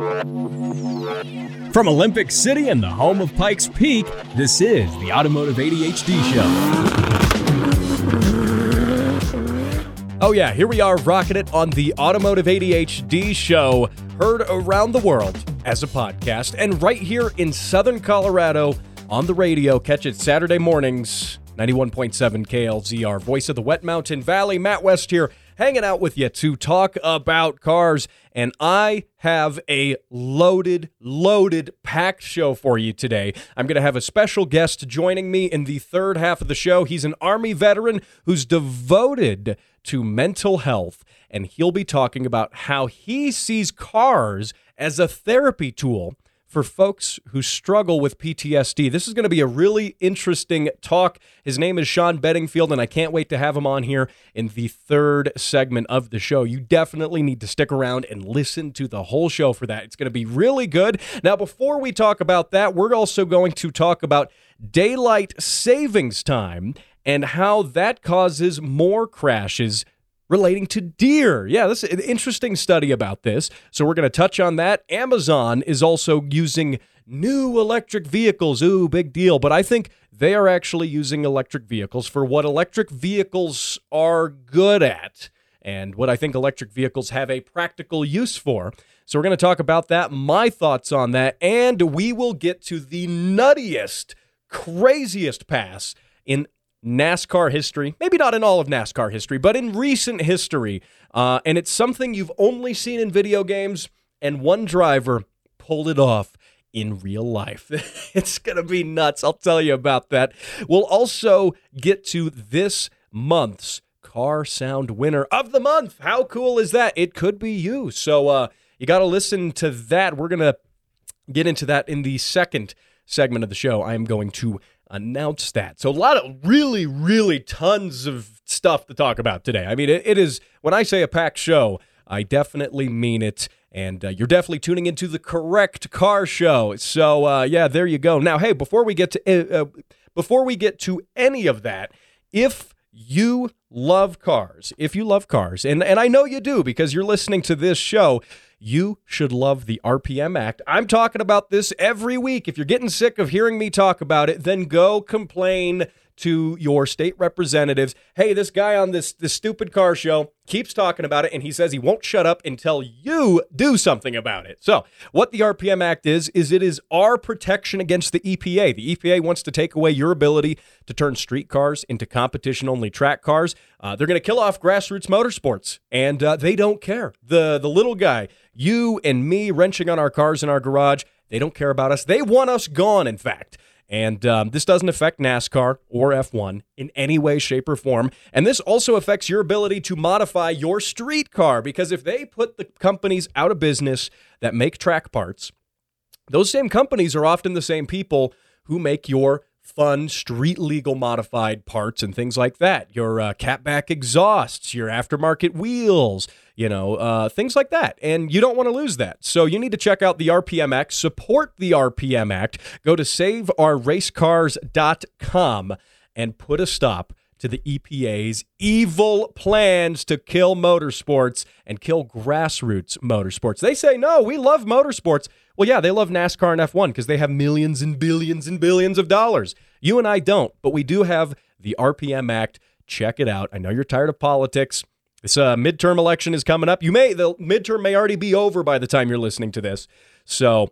From Olympic City and the home of Pikes Peak, this is the Automotive ADHD Show. Oh, yeah, here we are rocking it on the Automotive ADHD Show, heard around the world as a podcast, and right here in Southern Colorado on the radio. Catch it Saturday mornings, 91.7 KLZR, voice of the Wet Mountain Valley. Matt West here hanging out with you to talk about cars. And I have a loaded, loaded, packed show for you today. I'm going to have a special guest joining me in the third half of the show. He's an Army veteran who's devoted to mental health, and he'll be talking about how he sees cars as a therapy tool for folks who struggle with PTSD. This is going to be a really interesting talk. His name is Sean Bedingfield, and I can't wait to have him on here in the third segment of the show. You definitely need to stick around and listen to the whole show for that. It's going to be really good. Now, before we talk about that, we're also going to talk about daylight savings time and how that causes more crashes relating to deer. Yeah, this is an interesting study about this. So we're going to touch on that. Amazon is also using new electric vehicles. Ooh, big deal. But I think they are actually using electric vehicles for what electric vehicles are good at and what I think electric vehicles have a practical use for. So we're going to talk about that, my thoughts on that, and we will get to the nuttiest, craziest pass in NASCAR history, maybe not in all of NASCAR history, but in recent history. Uh, and it's something you've only seen in video games, and one driver pulled it off in real life. it's going to be nuts. I'll tell you about that. We'll also get to this month's Car Sound winner of the month. How cool is that? It could be you. So uh, you got to listen to that. We're going to get into that in the second segment of the show. I am going to announced that. So a lot of really, really tons of stuff to talk about today. I mean, it, it is when I say a packed show, I definitely mean it. And uh, you're definitely tuning into the correct car show. So uh, yeah, there you go. Now, hey, before we get to uh, uh before we get to any of that, if you love cars, if you love cars, and and I know you do because you're listening to this show you should love the RPM Act. I'm talking about this every week. If you're getting sick of hearing me talk about it, then go complain to your state representatives. Hey, this guy on this this stupid car show keeps talking about it and he says he won't shut up until you do something about it. So, what the RPM Act is is it is our protection against the EPA. The EPA wants to take away your ability to turn street cars into competition only track cars. Uh, they're going to kill off grassroots motorsports and uh, they don't care. The the little guy, you and me wrenching on our cars in our garage, they don't care about us. They want us gone in fact. And um, this doesn't affect NASCAR or F1 in any way, shape, or form. And this also affects your ability to modify your street car because if they put the companies out of business that make track parts, those same companies are often the same people who make your fun street legal modified parts and things like that. Your uh, catback exhausts, your aftermarket wheels, you know, uh, things like that. And you don't want to lose that. So you need to check out the RPM Act, support the RPM Act, go to saveourracecars.com and put a stop to the EPA's evil plans to kill motorsports and kill grassroots motorsports. They say, no, we love motorsports. Well, yeah, they love NASCAR and F1 because they have millions and billions and billions of dollars. You and I don't, but we do have the RPM Act. Check it out. I know you're tired of politics. This uh, midterm election is coming up. You may the midterm may already be over by the time you're listening to this. So,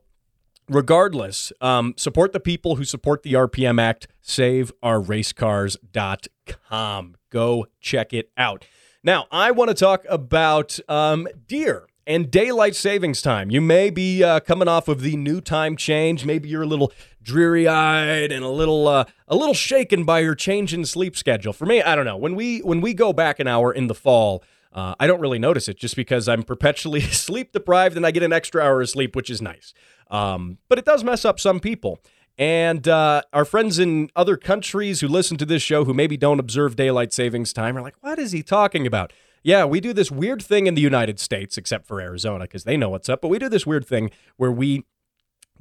regardless, um, support the people who support the RPM Act. SaveOurRaceCars.com. Go check it out. Now, I want to talk about um, deer and daylight savings time. You may be uh, coming off of the new time change. Maybe you're a little dreary-eyed and a little uh, a little shaken by your change in sleep schedule. For me, I don't know. When we when we go back an hour in the fall, uh, I don't really notice it just because I'm perpetually sleep deprived and I get an extra hour of sleep, which is nice. Um, but it does mess up some people. And uh, our friends in other countries who listen to this show who maybe don't observe daylight savings time are like, what is he talking about? Yeah, we do this weird thing in the United States, except for Arizona, because they know what's up. But we do this weird thing where we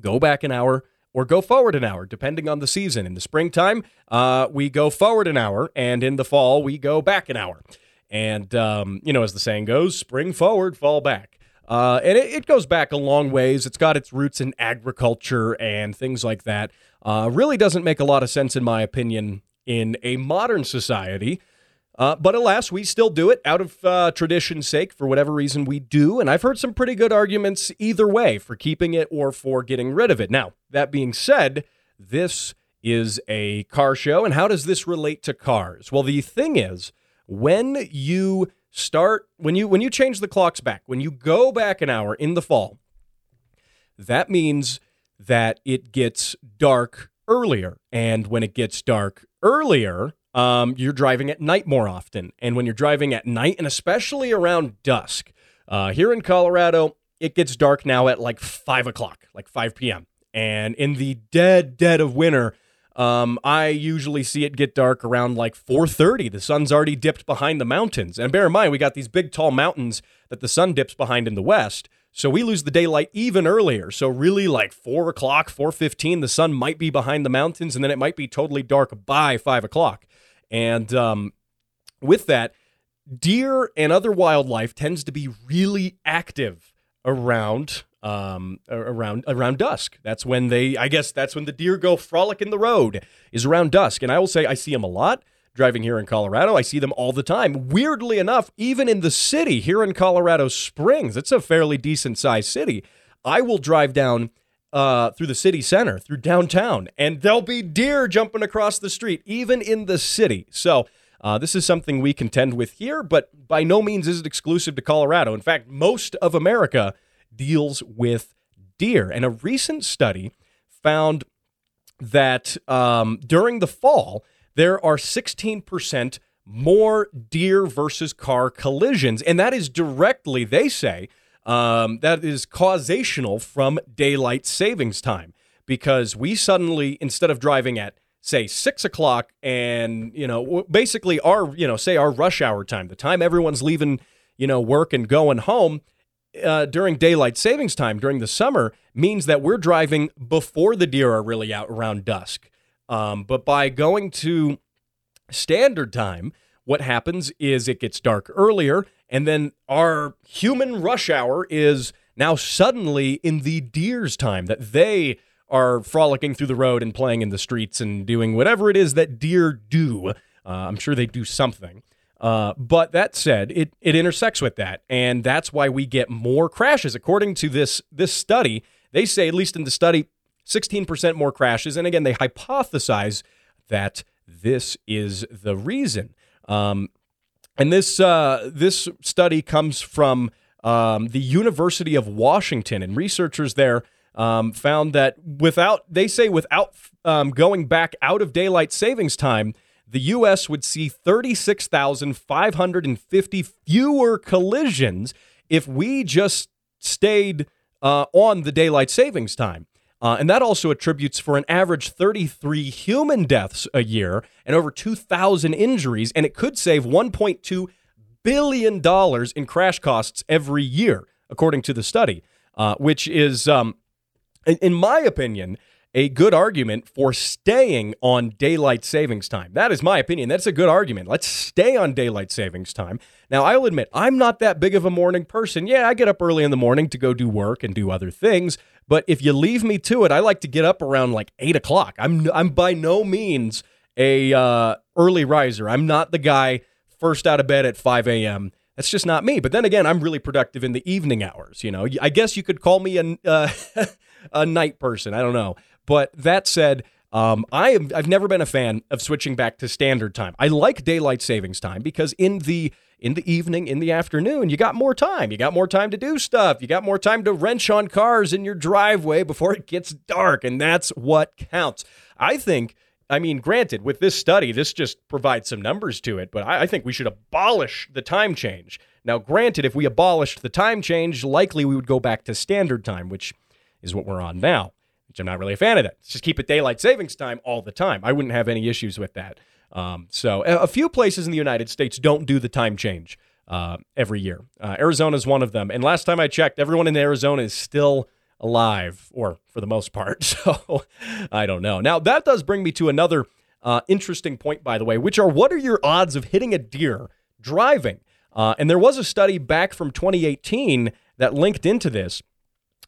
go back an hour or go forward an hour, depending on the season. In the springtime, uh, we go forward an hour, and in the fall, we go back an hour. And, um, you know, as the saying goes, spring forward, fall back. Uh, and it, it, goes back a long ways. It's got its roots in agriculture and things like that. Uh, really doesn't make a lot of sense, in my opinion, in a modern society. Uh, but alas, we still do it out of uh, tradition's sake for whatever reason we do. And I've heard some pretty good arguments either way for keeping it or for getting rid of it. Now, that being said, this is a car show. And how does this relate to cars? Well, the thing is, when you start when you when you change the clocks back, when you go back an hour in the fall, that means that it gets dark earlier. And when it gets dark earlier, um, you're driving at night more often. And when you're driving at night, and especially around dusk, uh, here in Colorado, it gets dark now at like 5 o'clock, like 5 p.m. And in the dead, dead of winter, um, I usually see it get dark around like 4:30. The sun's already dipped behind the mountains, and bear in mind we got these big tall mountains that the sun dips behind in the west. So we lose the daylight even earlier. So really, like four o'clock, four fifteen, the sun might be behind the mountains, and then it might be totally dark by five o'clock. And um, with that, deer and other wildlife tends to be really active around um, around around dusk. That's when they, I guess, that's when the deer go frolic in the road is around dusk. And I will say, I see them a lot driving here in Colorado. I see them all the time. Weirdly enough, even in the city here in Colorado Springs, it's a fairly decent sized city. I will drive down uh, through the city center, through downtown, and there'll be deer jumping across the street, even in the city. So. Uh, this is something we contend with here, but by no means is it exclusive to Colorado. In fact, most of America deals with deer. And a recent study found that um, during the fall, there are 16% more deer versus car collisions. And that is directly, they say, um, that is causational from daylight savings time because we suddenly, instead of driving at say six o'clock and you know basically our you know say our rush hour time the time everyone's leaving you know work and going home uh, during daylight savings time during the summer means that we're driving before the deer are really out around dusk. Um, but by going to standard time, what happens is it gets dark earlier, and then our human rush hour is now suddenly in the deer's time that they are frolicking through the road and playing in the streets and doing whatever it is that deer do. Uh, I'm sure they do something. Uh, but that said, it, it intersects with that, and that's why we get more crashes. According to this this study, they say at least in the study, 16% more crashes, and again they hypothesize that this is the reason. Um, and this uh, this study comes from um, the University of Washington, and researchers there um, found that without they say without um, going back out of daylight savings time the U.S. would see 36,550 fewer collisions if we just stayed uh, on the daylight savings time. Uh, and that also attributes for an average 33 human deaths a year and over 2,000 injuries. And it could save $1.2 billion in crash costs every year, according to the study, uh, which is, um, in my opinion, a good argument for staying on daylight savings time. That is my opinion. That's a good argument. Let's stay on daylight savings time. Now, I'll admit, I'm not that big of a morning person. Yeah, I get up early in the morning to go do work and do other things. But if you leave me to it, I like to get up around like eight o'clock. I'm I'm by no means a uh, early riser. I'm not the guy first out of bed at 5 a.m. That's just not me. But then again, I'm really productive in the evening hours. You know, I guess you could call me a uh, a night person. I don't know. But that said, um, I am, I've never been a fan of switching back to standard time. I like daylight savings time because in the in the evening, in the afternoon, you got more time. You got more time to do stuff. You got more time to wrench on cars in your driveway before it gets dark, and that's what counts. I think. I mean, granted, with this study, this just provides some numbers to it, but I, I think we should abolish the time change. Now, granted, if we abolished the time change, likely we would go back to standard time, which is what we're on now which I'm not really a fan of that. just keep it daylight savings time all the time. I wouldn't have any issues with that. Um, so a, few places in the United States don't do the time change uh, every year. Uh, Arizona is one of them. And last time I checked, everyone in Arizona is still alive, or for the most part. So I don't know. Now, that does bring me to another uh, interesting point, by the way, which are what are your odds of hitting a deer driving? Uh, and there was a study back from 2018 that linked into this.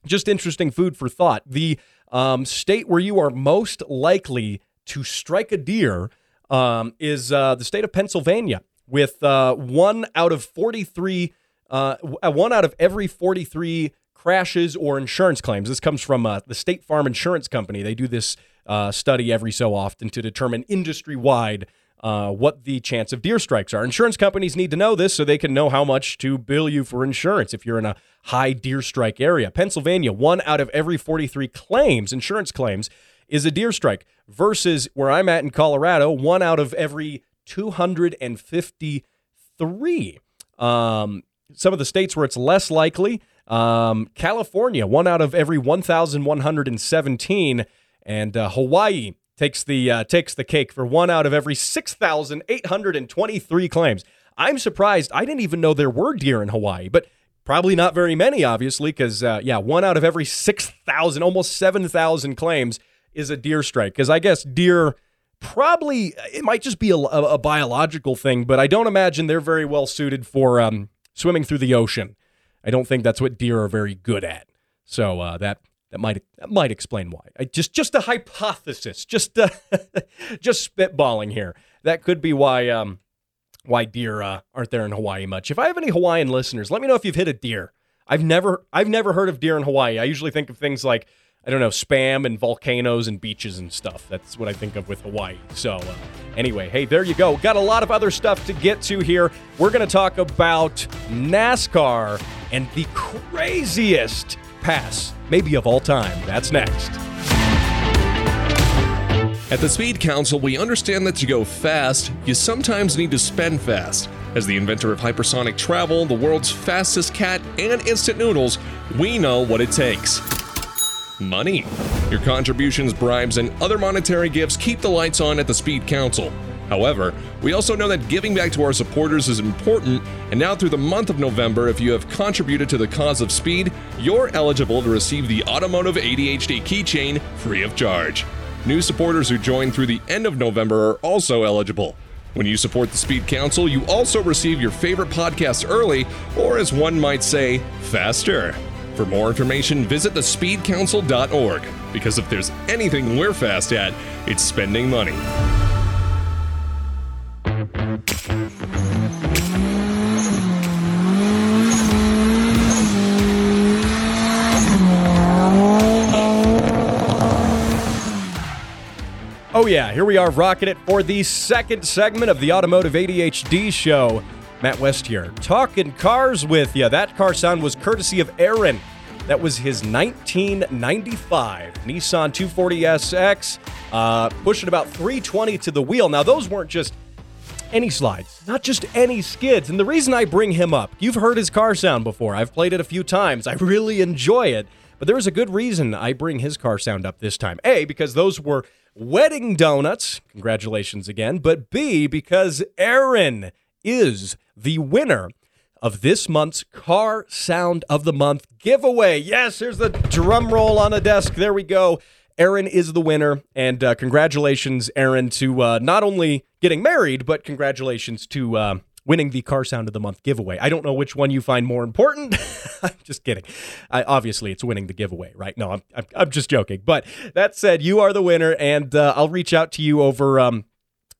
Just interesting food for thought. The um, state where you are most likely to strike a deer um, is uh, the state of Pennsylvania, with uh, one out of 43, uh, one out of every 43 crashes or insurance claims. This comes from uh, the State Farm Insurance Company. They do this uh, study every so often to determine industry wide uh, what the chance of deer strikes are. Insurance companies need to know this so they can know how much to bill you for insurance if you're in a high deer strike area. Pennsylvania, one out of every 43 claims, insurance claims, is a deer strike, versus where I'm at in Colorado, one out of every 253. Um, some of the states where it's less likely um, California, one out of every 1,117. And uh, Hawaii, takes the uh, takes the cake for one out of every 6,823 claims. I'm surprised. I didn't even know there were deer in Hawaii, but probably not very many, obviously, because uh, yeah, one out of every 6,000, almost 7,000 claims is a deer strike. Because I guess deer probably it might just be a, a, biological thing, but I don't imagine they're very well suited for um, swimming through the ocean. I don't think that's what deer are very good at. So uh, that that might that might explain why. I just just a hypothesis, just uh, just spitballing here. That could be why um, why deer uh, aren't there in Hawaii much. If I have any Hawaiian listeners, let me know if you've hit a deer. I've never I've never heard of deer in Hawaii. I usually think of things like I don't know spam and volcanoes and beaches and stuff. That's what I think of with Hawaii. So uh, anyway, hey, there you go. Got a lot of other stuff to get to here. We're to talk about NASCAR and the craziest pass, maybe of all time. That's next. At the Speed Council, we understand that to go fast, you sometimes need to spend fast. As the inventor of hypersonic travel, the world's fastest cat, and instant noodles, we know what it takes money. Your contributions, bribes, and other monetary gifts keep the lights on at the Speed Council. However, we also know that giving back to our supporters is important, and now through the month of November, if you have contributed to the cause of speed, you're eligible to receive the Automotive ADHD keychain free of charge. New supporters who join through the end of November are also eligible. When you support the Speed Council, you also receive your favorite podcast early, or as one might say, faster. For more information, visit thespeedcouncil.org, because if there's anything we're fast at, it's spending money. Oh, yeah, here we are rocking it for the second segment of the Automotive ADHD show. Matt West here, talking cars with you. That car sound was courtesy of Aaron. That was his 1995 Nissan 240SX, uh, pushing about 320 to the wheel. Now, those weren't just any slides, not just any skids. And the reason I bring him up, you've heard his car sound before. I've played it a few times. I really enjoy it. But there is a good reason I bring his car sound up this time. A, because those were wedding donuts. Congratulations again. But B, because Aaron is the winner of this month's Car Sound of the Month giveaway. Yes, here's the drum roll on the desk. There we go. Aaron is the winner. And uh, congratulations, Aaron, to uh, not only getting married, but congratulations to uh, winning the Car Sound of the Month giveaway. I don't know which one you find more important. I'm just kidding. I, obviously, it's winning the giveaway, right? No, I'm, I'm, I'm, just joking. But that said, you are the winner, and uh, I'll reach out to you over um,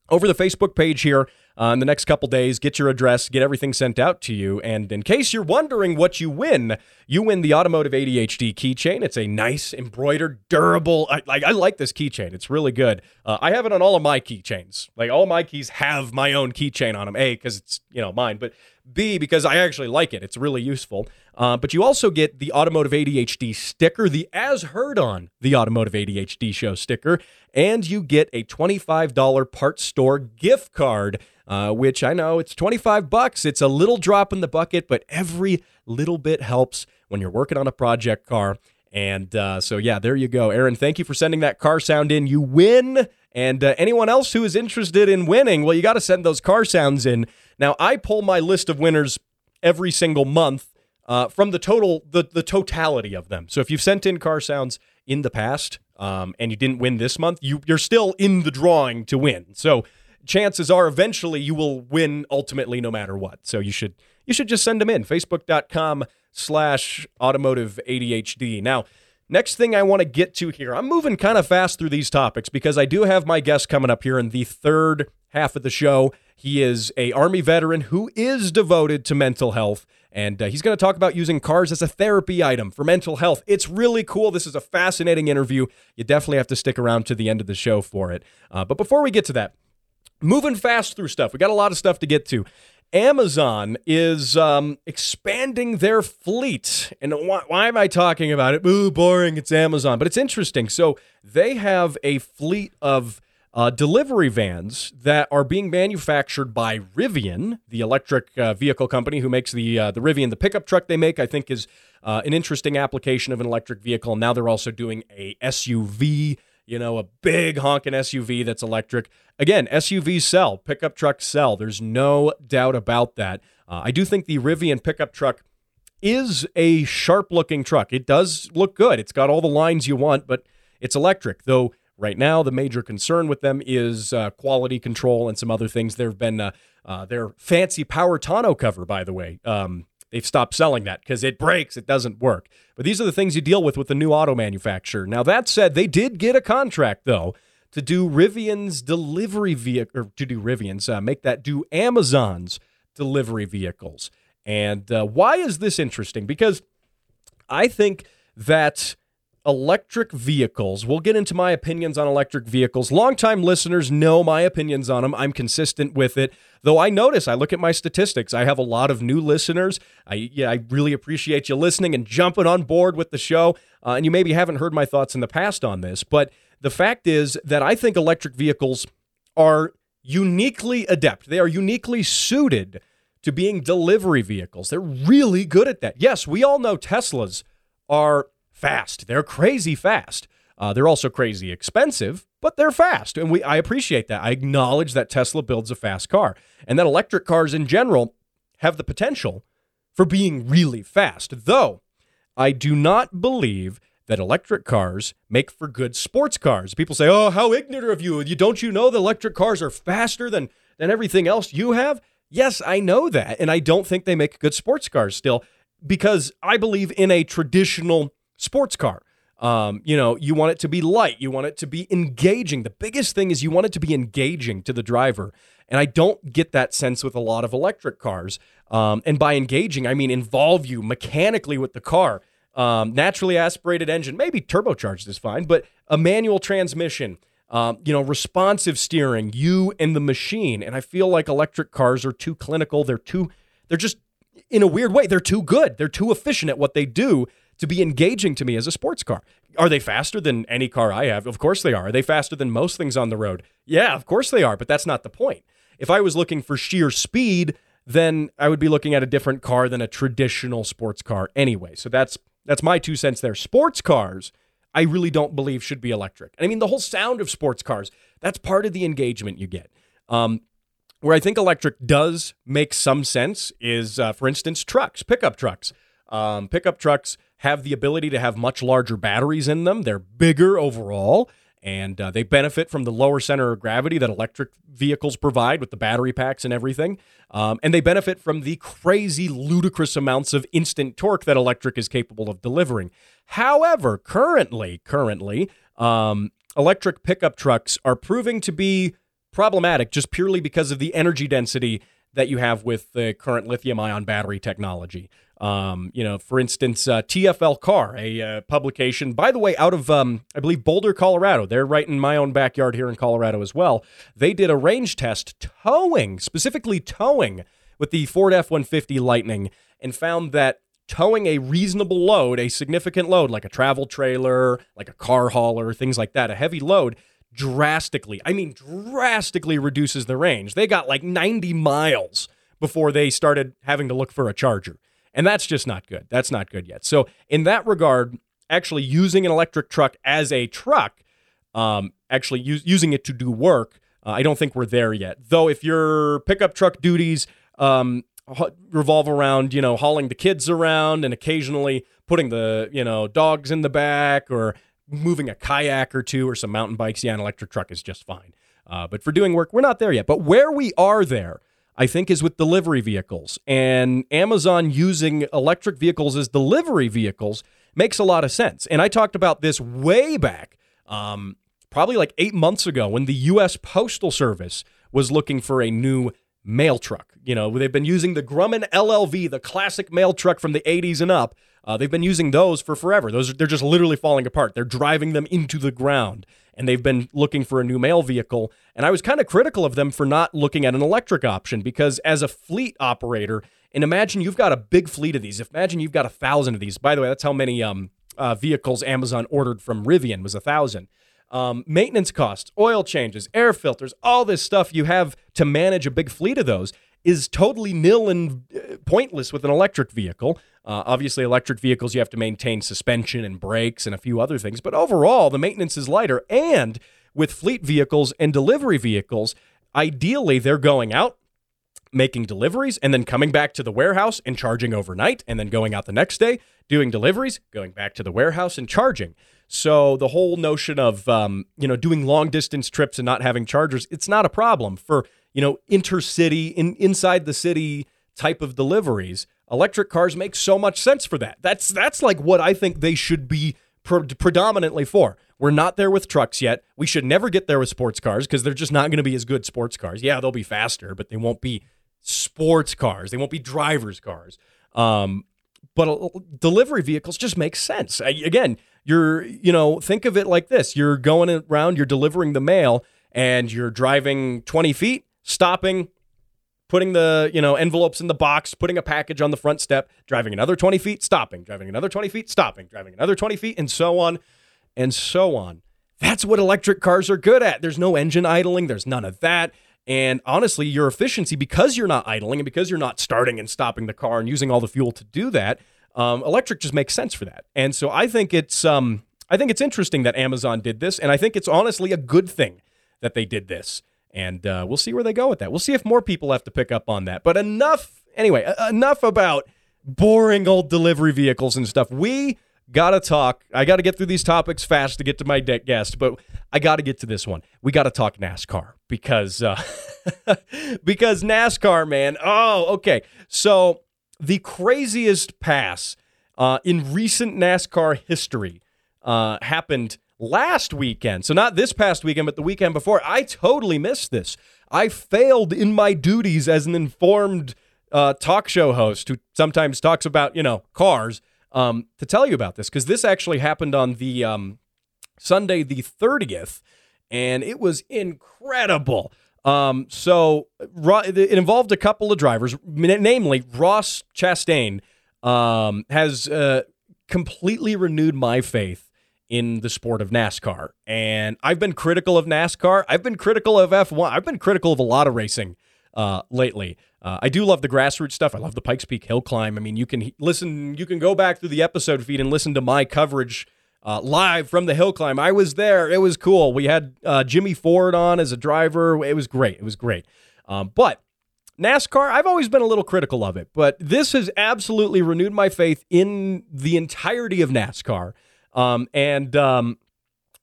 over the Facebook page here uh, in the next couple days. Get your address, get everything sent out to you. And in case you're wondering what you win, you win the Automotive ADHD keychain. It's a nice, embroidered, durable. I, I, I like this keychain. It's really good. Uh, I have it on all of my keychains. Like all my keys have my own keychain on them. A, because it's you know mine, but B, because I actually like it. It's really useful. Uh, but you also get the Automotive ADHD sticker, the as heard on the Automotive ADHD show sticker, and you get a $25 part store gift card uh, which I know it's 25 bucks. It's a little drop in the bucket, but every little bit helps when you're working on a project car. And uh, so, yeah, there you go. Aaron, thank you for sending that car sound in. You win. And uh, anyone else who is interested in winning, well, you got to send those car sounds in. Now, I pull my list of winners every single month uh, from the total, the, the totality of them. So if you've sent in car sounds in the past um, and you didn't win this month, you, you're still in the drawing to win. So chances are eventually you will win ultimately no matter what. So you should you should just send them in. Facebook.com slash automotive ADHD. Now, next thing I want to get to here, I'm moving kind of fast through these topics because I do have my guest coming up here in the third half of the show. He is a Army veteran who is devoted to mental health. And uh, he's going to talk about using cars as a therapy item for mental health. It's really cool. This is a fascinating interview. You definitely have to stick around to the end of the show for it. Uh, but before we get to that, moving fast through stuff, we got a lot of stuff to get to. Amazon is um, expanding their fleet. And why, why, am I talking about it? Ooh, boring. It's Amazon. But it's interesting. So they have a fleet of uh, delivery vans that are being manufactured by Rivian, the electric uh, vehicle company who makes the uh, the Rivian, the pickup truck they make. I think is uh, an interesting application of an electric vehicle. Now they're also doing a SUV, you know, a big honking SUV that's electric. Again, SUVs sell, pickup trucks sell. There's no doubt about that. Uh, I do think the Rivian pickup truck is a sharp looking truck. It does look good. It's got all the lines you want, but it's electric, though Right now, the major concern with them is uh, quality control and some other things. There have been uh, uh, their fancy power tonneau cover, by the way. Um, they've stopped selling that because it breaks, it doesn't work. But these are the things you deal with with the new auto manufacturer. Now, that said, they did get a contract, though, to do Rivian's delivery vehicle, or to do Rivian's, uh, make that do Amazon's delivery vehicles. And uh, why is this interesting? Because I think that electric vehicles. We'll get into my opinions on electric vehicles. Longtime listeners know my opinions on them. I'm consistent with it. Though I notice, I look at my statistics. I have a lot of new listeners. I yeah, I really appreciate you listening and jumping on board with the show. Uh, and you maybe haven't heard my thoughts in the past on this, but the fact is that I think electric vehicles are uniquely adept. They are uniquely suited to being delivery vehicles. They're really good at that. Yes, we all know Teslas are fast. They're crazy fast. Uh, they're also crazy expensive, but they're fast, and we I appreciate that. I acknowledge that Tesla builds a fast car, and that electric cars in general have the potential for being really fast. Though I do not believe that electric cars make for good sports cars. People say, "Oh, how ignorant of you! You don't you know that electric cars are faster than than everything else you have?" Yes, I know that, and I don't think they make good sports cars still because I believe in a traditional sports car. Um, you know, you want it to be light, you want it to be engaging. The biggest thing is you want it to be engaging to the driver. And I don't get that sense with a lot of electric cars. Um, and by engaging, I mean involve you mechanically with the car. Um, naturally aspirated engine, maybe turbocharged is fine, but a manual transmission, um, you know, responsive steering, you and the machine. And I feel like electric cars are too clinical. They're too, they're just in a weird way, they're too good. They're too efficient at what they do to be engaging to me as a sports car. Are they faster than any car I have? Of course they are. Are they faster than most things on the road? Yeah, of course they are, but that's not the point. If I was looking for sheer speed, then I would be looking at a different car than a traditional sports car anyway. So that's that's my two cents there. Sports cars, I really don't believe should be electric. And I mean, the whole sound of sports cars, that's part of the engagement you get. Um, where I think electric does make some sense is, uh, for instance, trucks, pickup trucks. Um, pickup trucks have the ability to have much larger batteries in them. They're bigger overall, and uh, they benefit from the lower center of gravity that electric vehicles provide with the battery packs and everything. Um, and they benefit from the crazy, ludicrous amounts of instant torque that electric is capable of delivering. However, currently, currently, um, electric pickup trucks are proving to be problematic just purely because of the energy density that you have with the current lithium ion battery technology. Um, you know, for instance, uh, TFL Car, a uh, publication, by the way, out of, um, I believe, Boulder, Colorado. They're right in my own backyard here in Colorado as well. They did a range test towing, specifically towing with the Ford F 150 Lightning, and found that towing a reasonable load, a significant load, like a travel trailer, like a car hauler, things like that, a heavy load, drastically, I mean, drastically reduces the range. They got like 90 miles before they started having to look for a charger. And that's just not good. That's not good yet. So, in that regard, actually using an electric truck as a truck, um, actually using it to do work, uh, I don't think we're there yet. Though, if your pickup truck duties um, revolve around, you know, hauling the kids around and occasionally putting the, you know, dogs in the back or moving a kayak or two or some mountain bikes, yeah, an electric truck is just fine. Uh, but for doing work, we're not there yet. But where we are there, I think, is with delivery vehicles. And Amazon using electric vehicles as delivery vehicles makes a lot of sense. And I talked about this way back, um, probably like eight months ago, when the U.S. Postal Service was looking for a new mail truck. You know, they've been using the Grumman LLV, the classic mail truck from the 80s and up. Uh, they've been using those for forever. Those they're just literally falling apart. They're driving them into the ground and they've been looking for a new mail vehicle. And I was kind of critical of them for not looking at an electric option because as a fleet operator, and imagine you've got a big fleet of these. Imagine you've got a thousand of these. By the way, that's how many um, uh, vehicles Amazon ordered from Rivian was a thousand. Um, maintenance costs, oil changes, air filters, all this stuff you have to manage a big fleet of those is totally nil and uh, pointless with an electric vehicle. Uh, obviously, electric vehicles, you have to maintain suspension and brakes and a few other things. But overall, the maintenance is lighter. And with fleet vehicles and delivery vehicles, ideally, they're going out, making deliveries, and then coming back to the warehouse and charging overnight, and then going out the next day, doing deliveries, going back to the warehouse and charging. So the whole notion of um, you know doing long distance trips and not having chargers, it's not a problem for you know intercity in inside the city type of deliveries electric cars make so much sense for that. That's that's like what I think they should be pre- predominantly for. We're not there with trucks yet. We should never get there with sports cars because they're just not going to be as good sports cars. Yeah, they'll be faster, but they won't be sports cars. They won't be drivers' cars. Um, but delivery vehicles just make sense. I, again, you're you know think of it like this: you're going around, you're delivering the mail, and you're driving 20 feet, stopping, putting the you know envelopes in the box, putting a package on the front step, driving another 20 feet, stopping, driving another 20 feet, stopping, driving another 20 feet, and so on and so on. That's what electric cars are good at. There's no engine idling, there's none of that. And honestly, your efficiency, because you're not idling and because you're not starting and stopping the car and using all the fuel to do that, um, electric just makes sense for that. And so I think it's um, I think it's interesting that Amazon did this, and I think it's honestly a good thing that they did this. And uh, we'll see where they go with that. We'll see if more people have to pick up on that. But enough, anyway, enough about boring old delivery vehicles and stuff. We got to talk. I got to get through these topics fast to get to my guest, but I got to get to this one. We got to talk NASCAR because uh, because NASCAR, man. Oh, okay. So the craziest pass uh, in recent NASCAR history uh, happened last weekend. So not this past weekend, but the weekend before. I totally missed this. I failed in my duties as an informed uh, talk show host who sometimes talks about you know cars um, to tell you about this because this actually happened on the um, Sunday the thirtieth, and it was incredible. Um, so it involved a couple of drivers, namely Ross Chastain, um, has uh, completely renewed my faith in the sport of NASCAR. And I've been critical of NASCAR. I've been critical of F1. I've been critical of a lot of racing uh, lately. Uh, I do love the grassroots stuff. I love the Pikes Peak Hill Climb. I mean, you can listen, you can go back through the episode feed and listen to my coverage uh, live from the hill climb. I was there. It was cool. We had uh, Jimmy Ford on as a driver. It was great. It was great. Um, but NASCAR, I've always been a little critical of it, but this has absolutely renewed my faith in the entirety of NASCAR. Um, and um,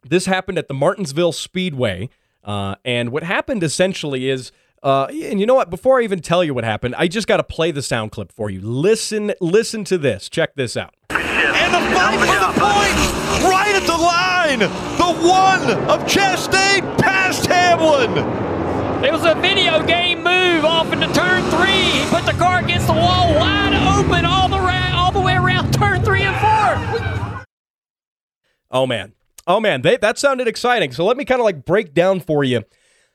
this happened at the Martinsville Speedway. Uh, and what happened essentially is, uh, and you know what? Before I even tell you what happened, I just got to play the sound clip for you. Listen, listen to this. Check this out. And the fight for the points right at the line. The one of Chastain past Hamlin. It was a video game move off into turn three. He put the car against the wall wide open all the, ra- all the way around turn three and four. Oh man. Oh man, they, that sounded exciting. So let me kind of like break down for you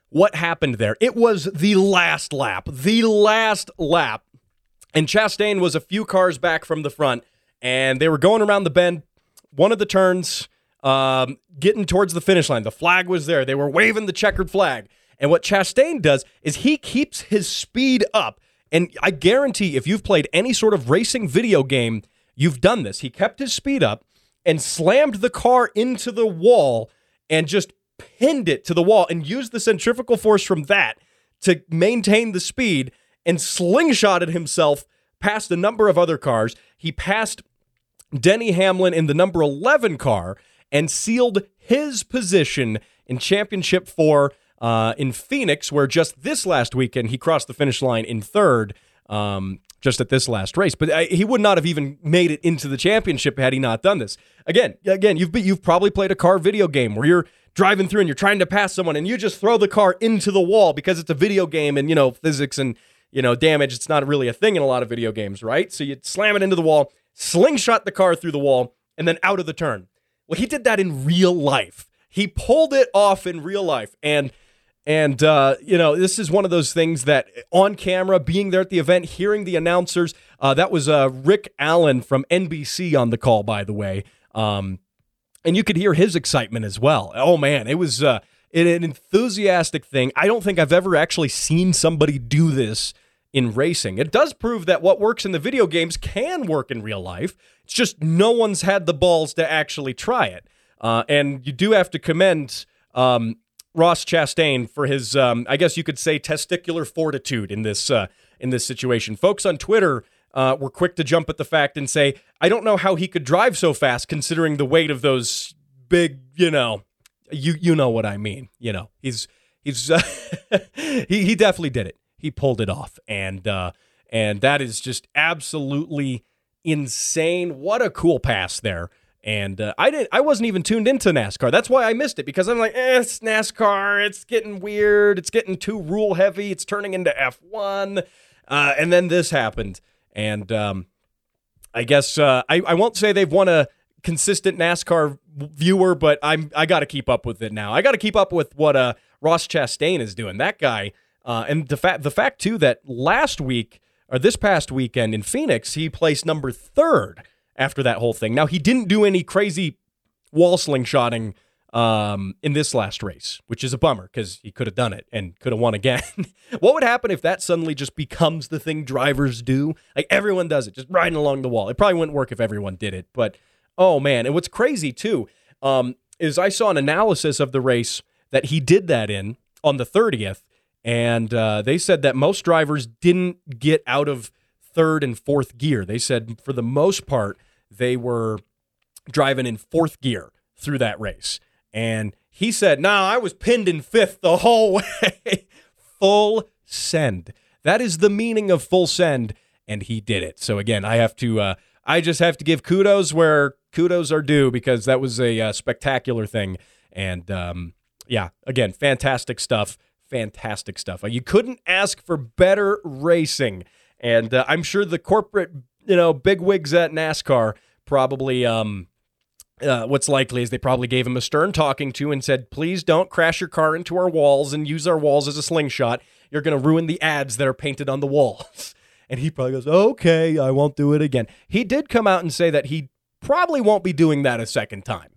what happened there. It was the last lap. The last lap. And Chastain was a few cars back from the front and they were going around the bend, one of the turns, um, getting towards the finish line. The flag was there. They were waving the checkered flag. And what Chastain does is he keeps his speed up. And I guarantee if you've played any sort of racing video game, you've done this. He kept his speed up and slammed the car into the wall and just pinned it to the wall and used the centrifugal force from that to maintain the speed and slingshotted himself past a number of other cars. He passed Denny Hamlin in the number 11 car and sealed his position in championship four. uh, in Phoenix, where just this last weekend he crossed the finish line in third. Um, just at this last race, but I, he would not have even made it into the championship had he not done this. Again, again, you've you've probably played a car video game where you're driving through and you're trying to pass someone and you just throw the car into the wall because it's a video game and you know physics and you know damage. It's not really a thing in a lot of video games, right? So you slam it into the wall, slingshot the car through the wall, and then out of the turn. Well, he did that in real life. He pulled it off in real life. And and uh, you know, this is one of those things that on camera, being there at the event, hearing the announcers. Uh, that was uh, Rick Allen from NBC on the call, by the way. Um, and you could hear his excitement as well. Oh man, it was uh, an enthusiastic thing. I don't think I've ever actually seen somebody do this in racing. It does prove that what works in the video games can work in real life. It's just no one's had the balls to actually try it. Uh, and you do have to commend um, Ross Chastain for his, um, I guess you could say, testicular fortitude in this uh, in this situation. Folks on Twitter uh, were quick to jump at the fact and say, "I don't know how he could drive so fast, considering the weight of those big, you know, you you know what I mean. You know, he's he's uh, he he definitely did it. He pulled it off, and uh, and that is just absolutely insane. What a cool pass there. And uh, I didn't. I wasn't even tuned into NASCAR. That's why I missed it because I'm like, eh, it's NASCAR. It's getting weird. It's getting too rule heavy. It's turning into F1. Uh, and then this happened, and um, I guess uh, I, I won't say they've won a consistent NASCAR viewer, but I'm I got to keep up with it now. I got to keep up with what uh, Ross Chastain is doing. That guy, uh, and the fact the fact too that last week or this past weekend in Phoenix, he placed number third after that whole thing. Now he didn't do any crazy wall slingshotting um, in this last race, which is a bummer because he could have done it and could have won again. what would happen if that suddenly just becomes the thing drivers do? Like everyone does it, just riding along the wall. It probably wouldn't work if everyone did it, but oh man! And what's crazy too um, is I saw an analysis of the race that he did that in on the 30th, and uh, they said that most drivers didn't get out of third and fourth gear. They said for the most part they were driving in fourth gear through that race. And he said, No, I was pinned in fifth the whole way. full send. That is the meaning of full send. And he did it. So again, I have to, uh, I just have to give kudos where kudos are due because that was a uh, spectacular thing. And um, yeah, again, fantastic stuff. Fantastic stuff. You couldn't ask for better racing. And uh, I'm sure the corporate, you know, big wigs at NASCAR probably um, uh, what's likely is they probably gave him a stern talking to and said, please don't crash your car into our walls and use our walls as a slingshot. You're going to ruin the ads that are painted on the walls. And he probably goes, okay, I won't do it again. He did come out and say that he probably won't be doing that a second time,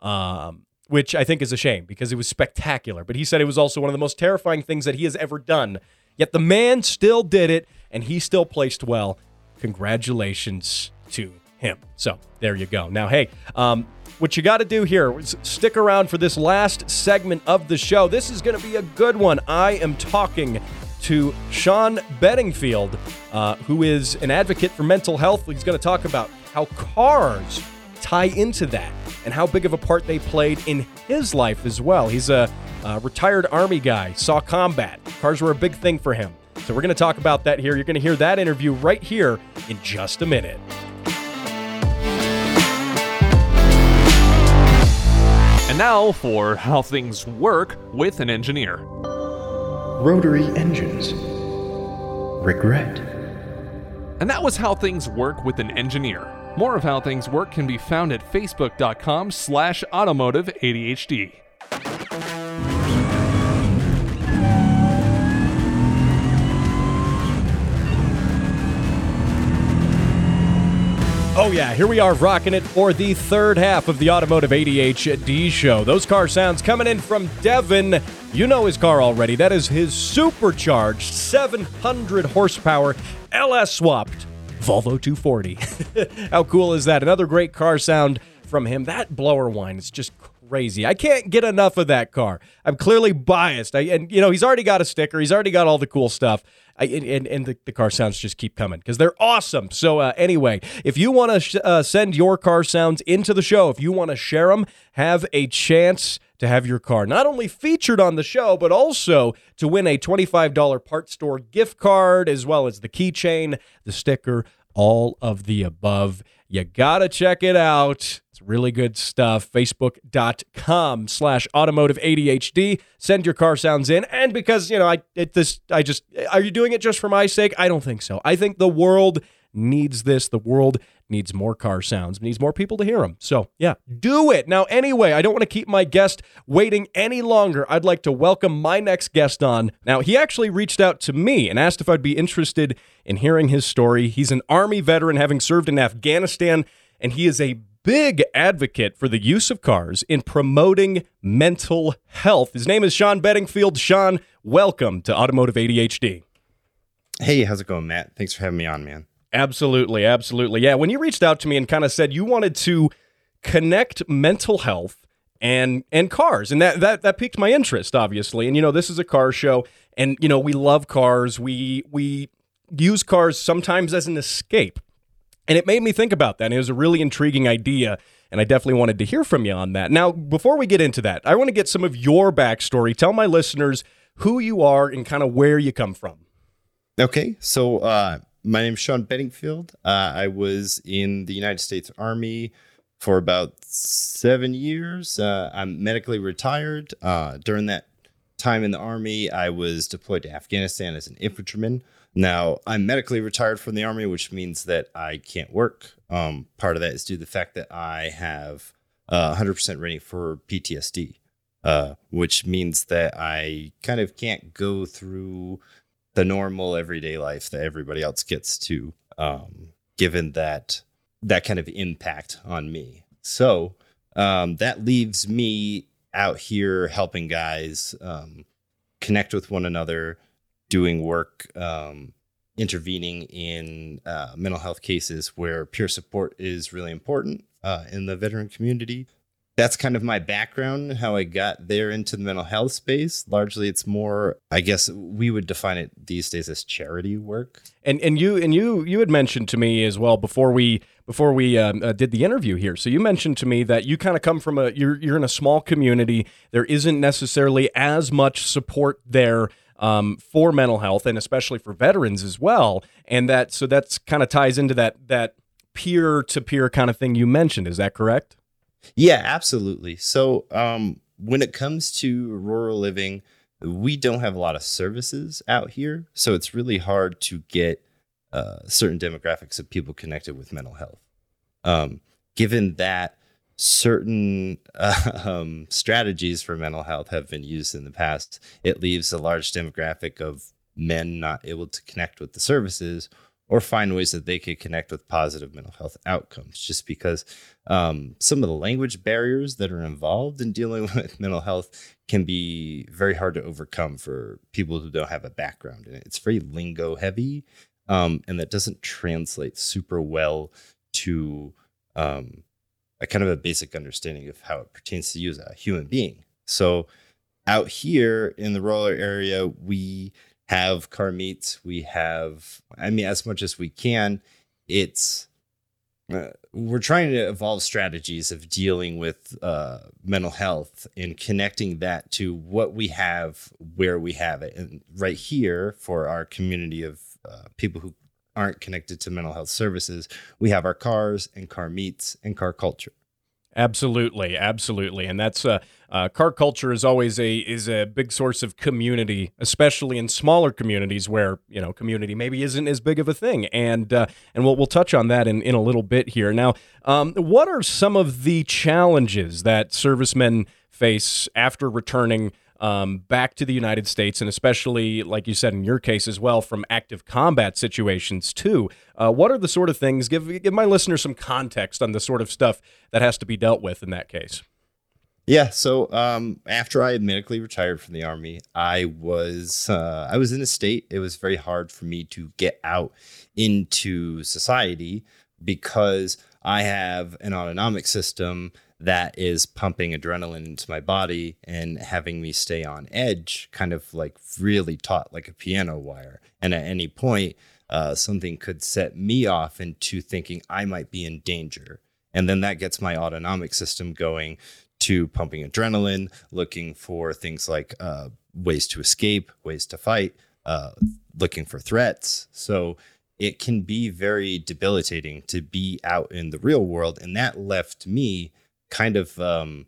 um, which I think is a shame because it was spectacular. But he said it was also one of the most terrifying things that he has ever done. Yet the man still did it and he still placed well. Congratulations to him. So there you go. Now, hey, um, what you got to do here is stick around for this last segment of the show. This is going to be a good one. I am talking to Sean Bedingfield, uh, who is an advocate for mental health. He's going to talk about how cars tie into that and how big of a part they played in his life as well. He's a, a retired Army guy, saw combat. Cars were a big thing for him. So we're going to talk about that here. You're going to hear that interview right here in just a minute. And now for how things work with an engineer. Rotary engines. Regret. And that was how things work with an engineer. More of how things work can be found at facebook.com slash automotive ADHD. Oh, yeah, here we are rocking it for the third half of the Automotive ADHD show. Those car sounds coming in from Devin. You know his car already. That is his supercharged 700 horsepower LS swapped Volvo 240. How cool is that? Another great car sound from him. That blower whine is just crazy. I can't get enough of that car. I'm clearly biased. I, and, you know, he's already got a sticker, he's already got all the cool stuff. I, and, and the, the car sounds just keep coming because they're awesome. So, uh, anyway, if you want to sh- uh, send your car sounds into the show, if you want to share them, have a chance to have your car not only featured on the show, but also to win a $25 part store gift card, as well as the keychain, the sticker, all of the above. You got to check it out. It's really good stuff. Facebook.com slash automotive ADHD. Send your car sounds in. And because, you know, I it, this I just are you doing it just for my sake? I don't think so. I think the world needs this. The world needs more car sounds, needs more people to hear them. So, yeah, do it. Now, anyway, I don't want to keep my guest waiting any longer. I'd like to welcome my next guest on. Now, he actually reached out to me and asked if I'd be interested in hearing his story. He's an Army veteran having served in Afghanistan, and he is a big advocate for the use of cars in promoting mental health. His name is Sean Bedingfield. Sean, welcome to Automotive ADHD. Hey, how's it going, Matt? Thanks for having me on, man. Absolutely, absolutely. Yeah, when you reached out to me and kind of said you wanted to connect mental health and and cars, and that that that piqued my interest, obviously. And you know, this is a car show, and you know, we love cars. We we use cars sometimes as an escape, and it made me think about that. And it was a really intriguing idea. And I definitely wanted to hear from you on that. Now, before we get into that, I want to get some of your backstory. Tell my listeners who you are and kind of where you come from. Okay. So, uh, my name is Sean Bedingfield. Uh, I was in the United States Army for about seven years. Uh, I'm medically retired. Uh, during that time in the Army, I was deployed to Afghanistan as an infantryman. Now, I'm medically retired from the Army, which means that I can't work. Um, part of that is due to the fact that I have 100% uh, rating for PTSD, uh, which means that I kind of can't go through the normal everyday life that everybody else gets to, um, given that that kind of impact on me. So um, that leaves me out here helping guys um, connect with one another, doing work, um, intervening in uh, mental health cases where peer support is really important uh, in the veteran community that's kind of my background, how I got there into the mental health space. Largely, it's more, I guess, we would define it these days as charity work. And and you and you you had mentioned to me as well before we before we um, uh, did the interview here. So you mentioned to me that you kind of come from a you're you're in a small community. There isn't necessarily as much support there. Um, for mental health and especially for veterans as well, and that so that's kind of ties into that that peer to peer kind of thing you mentioned. Is that correct? Yeah, absolutely. So, um, when it comes to rural living, we don't have a lot of services out here. So, it's really hard to get uh, certain demographics of people connected with mental health. Um, given that certain uh, um, strategies for mental health have been used in the past, it leaves a large demographic of men not able to connect with the services or find ways that they could connect with positive mental health outcomes just because um, some of the language barriers that are involved in dealing with mental health can be very hard to overcome for people who don't have a background in it. It's very lingo heavy, um, and that doesn't translate super well to um, a kind of a basic understanding of how it pertains to you as a human being. So, out here in the rural area, we have car meets. We have, I mean, as much as we can. It's uh, we're trying to evolve strategies of dealing with uh, mental health and connecting that to what we have where we have it and right here for our community of uh, people who aren't connected to mental health services we have our cars and car meets and car culture Absolutely, absolutely, and that's uh, uh, car culture is always a is a big source of community, especially in smaller communities where you know community maybe isn't as big of a thing, and uh, and we'll we'll touch on that in, in a little bit here. Now, um, what are some of the challenges that servicemen face after returning? Um, back to the United States, and especially, like you said in your case as well, from active combat situations too. Uh, what are the sort of things? Give give my listeners some context on the sort of stuff that has to be dealt with in that case. Yeah. So um, after I medically retired from the army, I was uh, I was in a state. It was very hard for me to get out into society because I have an autonomic system that is pumping adrenaline into my body and having me stay on edge, kind of like really taut like a piano wire. And at any point, uh, something could set me off into thinking I might be in danger. And then that gets my autonomic system going to pumping adrenaline, looking for things like uh, ways to escape, ways to fight, uh, looking for threats. So it can be very debilitating to be out in the real world. And that left me kind of, um,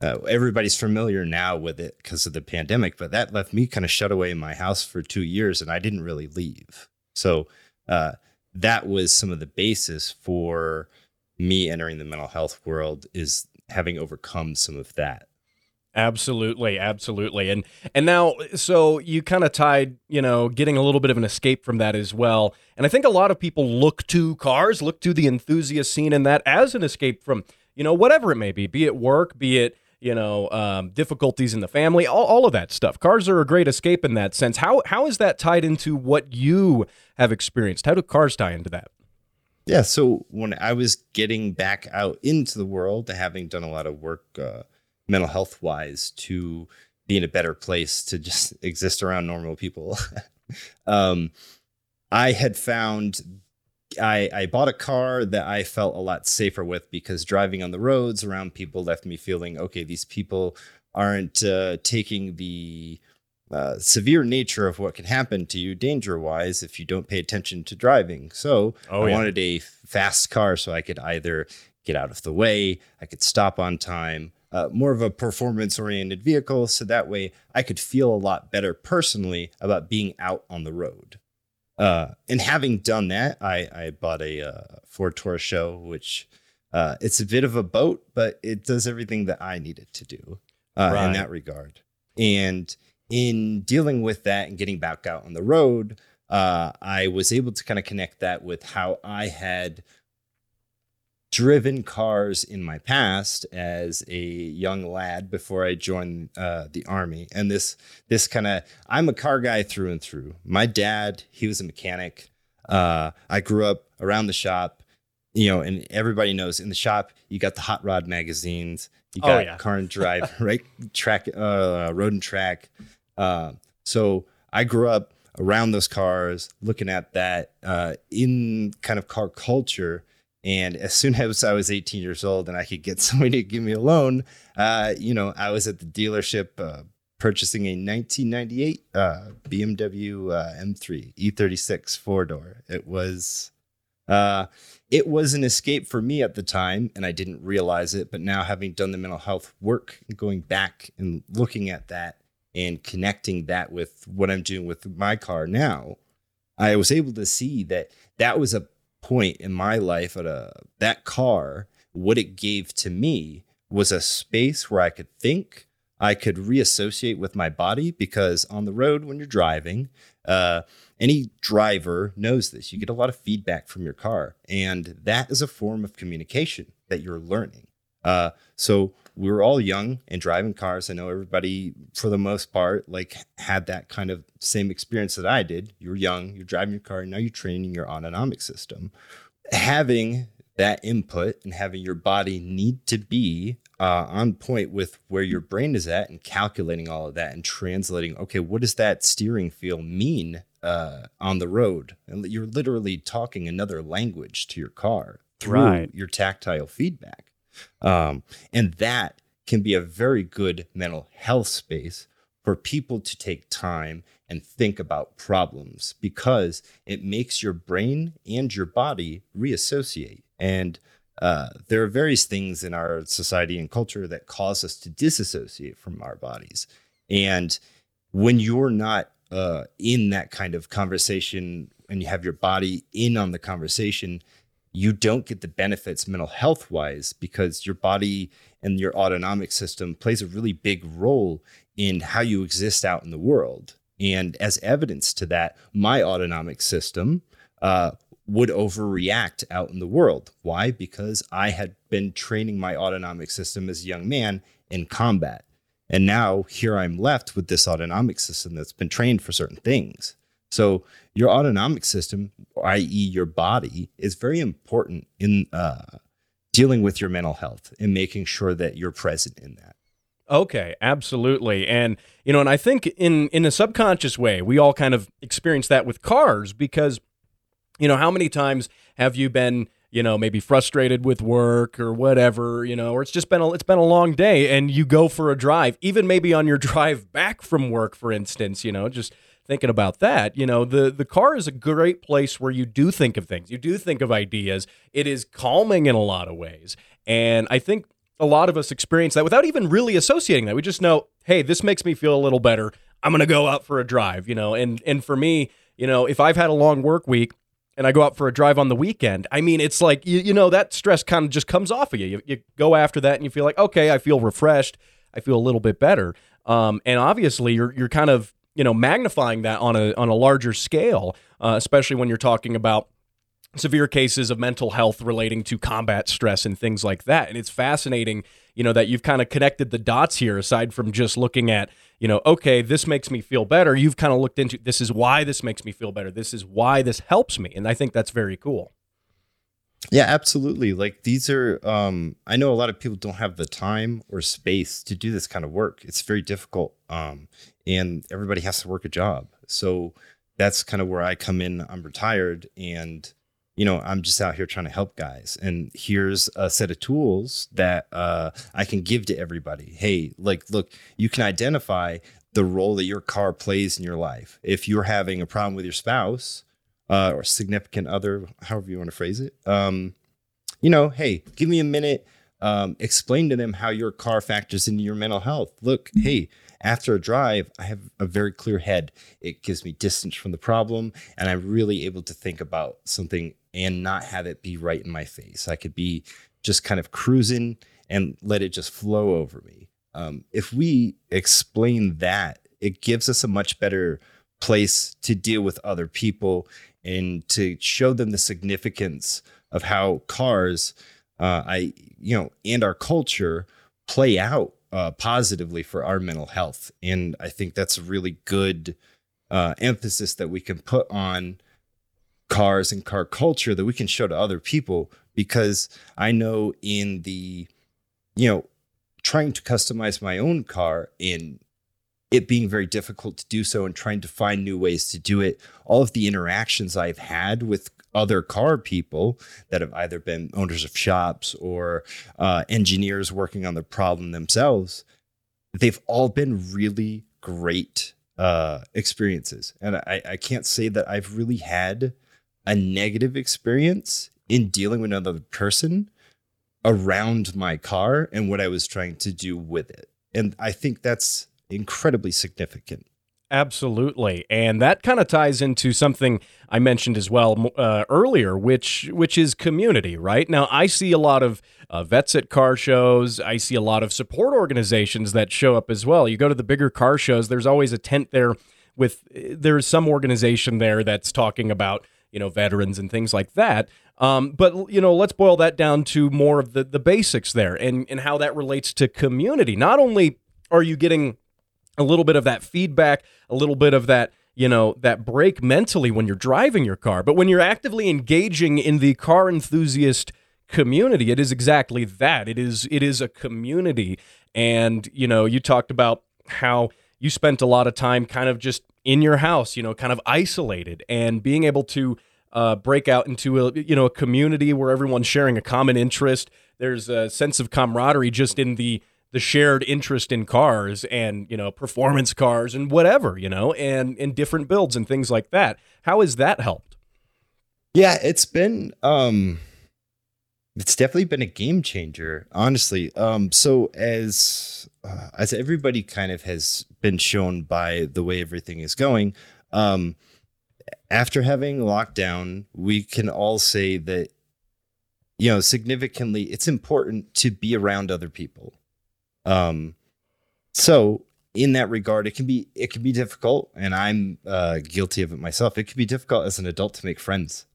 uh, everybody's familiar now with it because of the pandemic, but that left me kind of shut away in my house for two years and I didn't really leave. So uh, that was some of the basis for me entering the mental health world is having overcome some of that. Absolutely, absolutely. And and now so you kind of tied, you know, getting a little bit of an escape from that as well. And I think a lot of people look to cars, look to the enthusiast scene and that as an escape from, you know, whatever it may be, be it work, be it, you know, um, difficulties in the family, all, all of that stuff. Cars are a great escape in that sense. How how is that tied into what you have experienced? How do cars tie into that? Yeah, so when I was getting back out into the world, having done a lot of work uh, mental health wise to be in a better place to just exist around normal people. um, I had found I, I bought a car that I felt a lot safer with because driving on the roads around people left me feeling okay, these people aren't uh, taking the uh, severe nature of what can happen to you danger wise if you don't pay attention to driving. So oh, I yeah. wanted a fast car so I could either get out of the way, I could stop on time, uh, more of a performance oriented vehicle. So that way I could feel a lot better personally about being out on the road. Uh, and having done that, I, I bought a uh, Ford Taurus SHO, which uh, it's a bit of a boat, but it does everything that I need it to do uh, right. in that regard. And in dealing with that and getting back out on the road, uh, I was able to kind of connect that with how I had driven cars in my past as a young lad before I joined uh, the army. And this this kind of I'm a car guy through and through. My dad, he was a mechanic. Uh, I grew up around the shop, you know, and everybody knows in the shop you got the hot rod magazines, you oh, got oh, yeah. car and drive, right? Track, uh, road and track. Uh, so I grew up around those cars, looking at that uh, in kind of car culture and as soon as I was 18 years old and I could get somebody to give me a loan, uh, you know, I was at the dealership uh, purchasing a 1998 uh, BMW uh, M3 E36 four door. It was, uh, it was an escape for me at the time, and I didn't realize it. But now, having done the mental health work, going back and looking at that and connecting that with what I'm doing with my car now, I was able to see that that was a point in my life at a that car what it gave to me was a space where I could think, I could reassociate with my body because on the road when you're driving, uh, any driver knows this. You get a lot of feedback from your car, and that is a form of communication that you're learning. Uh, so we were all young and driving cars. I know everybody, for the most part, like had that kind of same experience that I did. You're young, you're driving your car, and now you're training your autonomic system. Having that input and having your body need to be uh, on point with where your brain is at and calculating all of that and translating, okay, what does that steering feel mean uh, on the road? And you're literally talking another language to your car through right. your tactile feedback. Um, and that can be a very good mental health space for people to take time and think about problems because it makes your brain and your body reassociate. And uh, there are various things in our society and culture that cause us to disassociate from our bodies. And when you're not uh, in that kind of conversation and you have your body in on the conversation, you don't get the benefits mental health wise because your body and your autonomic system plays a really big role in how you exist out in the world. And as evidence to that, my autonomic system uh, would overreact out in the world. Why? Because I had been training my autonomic system as a young man in combat. And now here I'm left with this autonomic system that's been trained for certain things. So your autonomic system, i.e., your body, is very important in uh, dealing with your mental health and making sure that you're present in that. Okay, absolutely. And you know, and I think in in a subconscious way, we all kind of experience that with cars because you know, how many times have you been you know, maybe frustrated with work or whatever, you know, or it's just been a, it's been a long day and you go for a drive, even maybe on your drive back from work, for instance, you know, just thinking about that, you know, the the car is a great place where you do think of things. You do think of ideas. It is calming in a lot of ways. And I think a lot of us experience that without even really associating that. We just know, hey, this makes me feel a little better. I'm going to go out for a drive, you know. And and for me, you know, if I've had a long work week, and I go out for a drive on the weekend, I mean, it's like, you, you know, that stress kind of just comes off of you. you. You go after that and you feel like, okay, I feel refreshed. I feel a little bit better. Um, and obviously, you're, you're kind of, you know, magnifying that on a, on a larger scale, uh, especially when you're talking about severe cases of mental health relating to combat stress and things like that. And it's fascinating, you know, that you've kind of connected the dots here aside from just looking at, you know, okay, this makes me feel better. You've kind of looked into this is why this makes me feel better. This is why this helps me. And I think that's very cool. Yeah, absolutely. Like these are um I know a lot of people don't have the time or space to do this kind of work. It's very difficult. Um and everybody has to work a job. So that's kind of where I come in. I'm retired and you know, I'm just out here trying to help guys. And here's a set of tools that uh, I can give to everybody. Hey, like, look, you can identify the role that your car plays in your life. If you're having a problem with your spouse uh, or significant other, however you want to phrase it, um, you know, hey, give me a minute. Um, explain to them how your car factors into your mental health. Look, hey, after a drive, I have a very clear head. It gives me distance from the problem, and I'm really able to think about something and not have it be right in my face. I could be just kind of cruising and let it just flow over me. Um, if we explain that, it gives us a much better place to deal with other people and to show them the significance of how cars, uh, I you know, and our culture play out uh, positively for our mental health. And I think that's a really good uh, emphasis that we can put on cars and car culture that we can show to other people because I know in the, you know, trying to customize my own car and it being very difficult to do so and trying to find new ways to do it, all of the interactions I've had with other car people that have either been owners of shops or uh, engineers working on the problem themselves, they've all been really great uh, experiences. And I, I can't say that I've really had a negative experience in dealing with another person around my car and what I was trying to do with it. And I think that's incredibly significant. Absolutely, and that kind of ties into something I mentioned as well uh, earlier, which which is community. Right now, I see a lot of uh, vets at car shows. I see a lot of support organizations that show up as well. You go to the bigger car shows. There's always a tent there with. There's some organization there that's talking about you know, veterans and things like that. Um, but you know, let's boil that down to more of the the basics there, and and how that relates to community. Not only are you getting a little bit of that feedback, a little bit of that you know that break mentally when you're driving your car, but when you're actively engaging in the car enthusiast community, it is exactly that. It is it is a community, and you know, you talked about how you spent a lot of time kind of just in your house, you know, kind of isolated and being able to uh, break out into a you know a community where everyone's sharing a common interest. There's a sense of camaraderie just in the the shared interest in cars and you know performance cars and whatever you know and and different builds and things like that. How has that helped? Yeah, it's been um it's definitely been a game changer, honestly. Um, so as uh, as everybody kind of has been shown by the way everything is going, um, after having lockdown, we can all say that you know significantly it's important to be around other people. Um, so in that regard, it can be it can be difficult, and I'm uh, guilty of it myself. It can be difficult as an adult to make friends.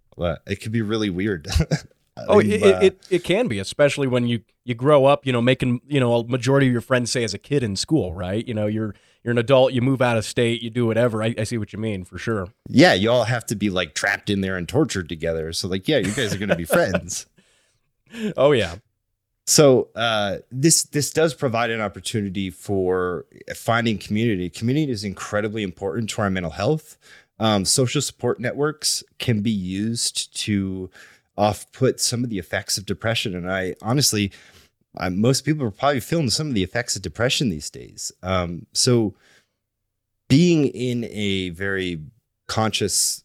It can be really weird. Oh, it, uh, it, it can be, especially when you you grow up, you know, making you know a majority of your friends say as a kid in school, right? You know, you're you're an adult, you move out of state, you do whatever. I, I see what you mean for sure. Yeah, you all have to be like trapped in there and tortured together. So like, yeah, you guys are going to be friends. Oh yeah. So uh, this this does provide an opportunity for finding community. Community is incredibly important to our mental health. Um, social support networks can be used to off put some of the effects of depression. And I honestly, I, most people are probably feeling some of the effects of depression these days. Um, so being in a very conscious,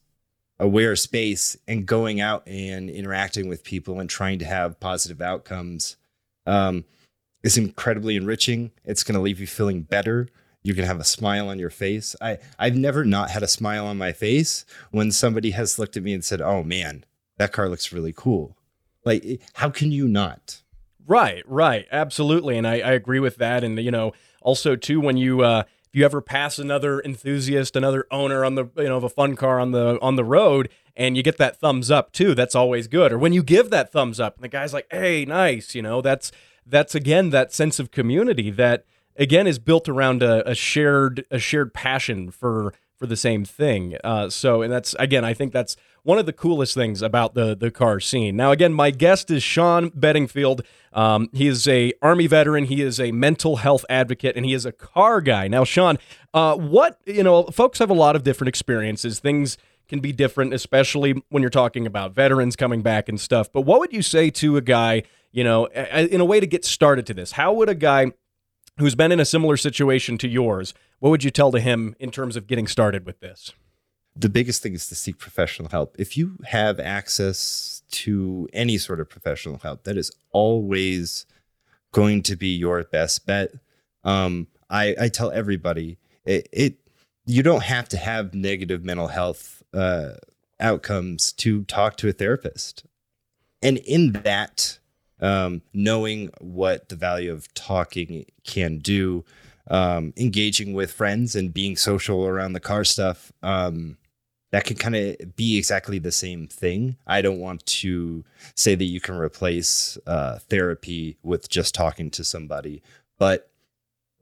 aware space and going out and interacting with people and trying to have positive outcomes um, is incredibly enriching. It's going to leave you feeling better. Going to have a smile on your face. I, I've never not had a smile on my face when somebody has looked at me and said, Oh man, that car looks really cool. Like, how can you not? Right, right, absolutely, and I, I agree with that. And you know, also too, when you uh, if you ever pass another enthusiast, another owner on the you know of a fun car on the on the road, and you get that thumbs up too, that's always good. Or when you give that thumbs up, and the guy's like, "Hey, nice," you know, that's that's again that sense of community that again is built around a, a shared a shared passion for for the same thing. Uh, so, and that's again, I think that's one of the coolest things about the the car scene. Now, again, my guest is Sean Bedingfield. Um, he is a Army veteran. He is a mental health advocate, and he is a car guy. Now, Sean, uh, what you know, folks have a lot of different experiences. Things can be different, especially when you're talking about veterans coming back and stuff. But what would you say to a guy, you know, in a way to get started to this? How would a guy who's been in a similar situation to yours, what would you tell to him in terms of getting started with this? the biggest thing is to seek professional help. If you have access to any sort of professional help, that is always going to be your best bet. Um, I, I tell everybody it, it, you don't have to have negative mental health uh, outcomes to talk to a therapist. And in that, um, knowing what the value of talking can do, um, engaging with friends and being social around the car stuff, um, that can kind of be exactly the same thing. I don't want to say that you can replace uh, therapy with just talking to somebody, but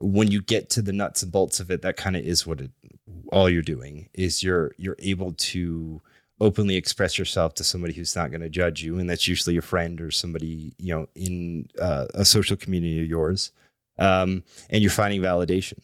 when you get to the nuts and bolts of it, that kind of is what it, all you're doing is you're you're able to openly express yourself to somebody who's not going to judge you, and that's usually a friend or somebody you know in uh, a social community of yours, um, and you're finding validation.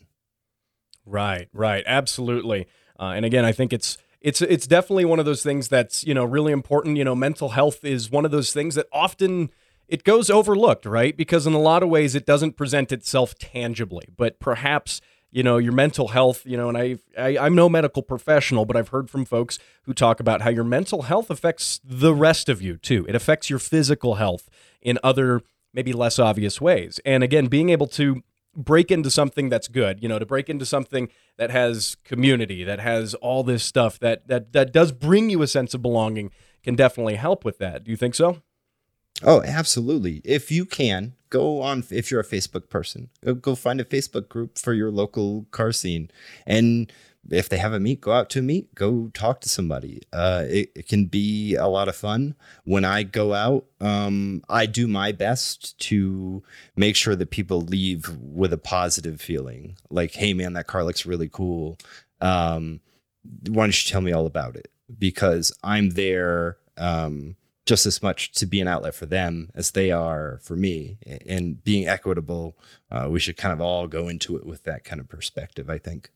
Right, right, absolutely. Uh, and again, I think it's it's it's definitely one of those things that's you know really important. You know, mental health is one of those things that often it goes overlooked, right? Because in a lot of ways it doesn't present itself tangibly, but perhaps you know your mental health you know and I, I i'm no medical professional but i've heard from folks who talk about how your mental health affects the rest of you too it affects your physical health in other maybe less obvious ways and again being able to break into something that's good, you know, to break into something that has community, that has all this stuff that that that does bring you a sense of belonging can definitely help with that. Do you think so? Oh, absolutely. If you can, go on if you're a Facebook person, go find a Facebook group for your local car scene and if they have a meet, go out to a meet, go talk to somebody. Uh, it, it, can be a lot of fun. When I go out, um, I do my best to make sure that people leave with a positive feeling like, hey, man, that car looks really cool. Um, why don't you tell me all about it? Because I'm there um, just as much to be an outlet for them as they are for me. And being equitable, uh, we should kind of all go into it with that kind of perspective, I think.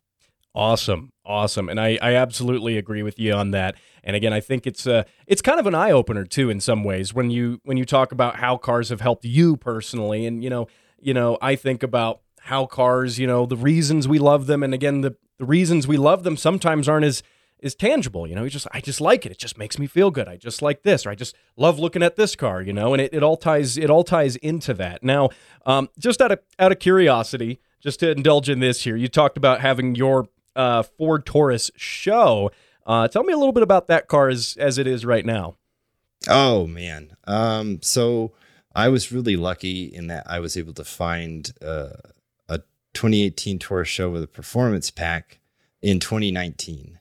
Awesome, awesome, and I, I absolutely agree with you on that. And again, I think it's uh it's kind of an eye opener too in some ways when you when you talk about how cars have helped you personally. And you know, you know, I think about how cars, you know, the reasons we love them, and again, the the reasons we love them sometimes aren't as is tangible. You know, just I just like it. It just makes me feel good. I just like this, or I just love looking at this car. You know, and it, it all ties it all ties into that. Now, um, just out of out of curiosity, just to indulge in this here, you talked about having your uh, Ford Taurus SHO. Uh, tell me a little bit about that car as, as it is right now. Oh man. Um, so I was really lucky in that I was able to find uh, a 2018 Taurus SHO with a performance pack in 2019.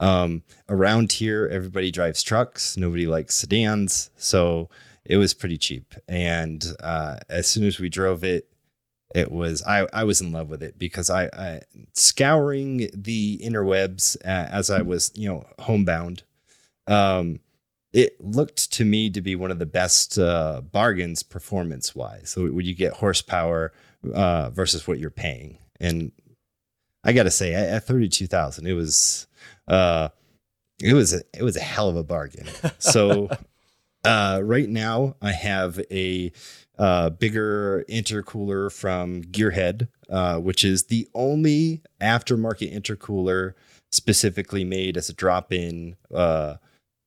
Um, around here, everybody drives trucks. Nobody likes sedans, so it was pretty cheap. And uh, as soon as we drove it, it was I, I was in love with it because I, I scouring the interwebs uh, as I was you know homebound. Um, it looked to me to be one of the best uh, bargains performance wise. So would you get horsepower uh, versus what you're paying, and I got to say at, thirty two thousand, it was uh, it was a, it was a hell of a bargain. So Uh, right now, I have a uh, bigger intercooler from Gearhead, uh, which is the only aftermarket intercooler specifically made as a drop-in uh,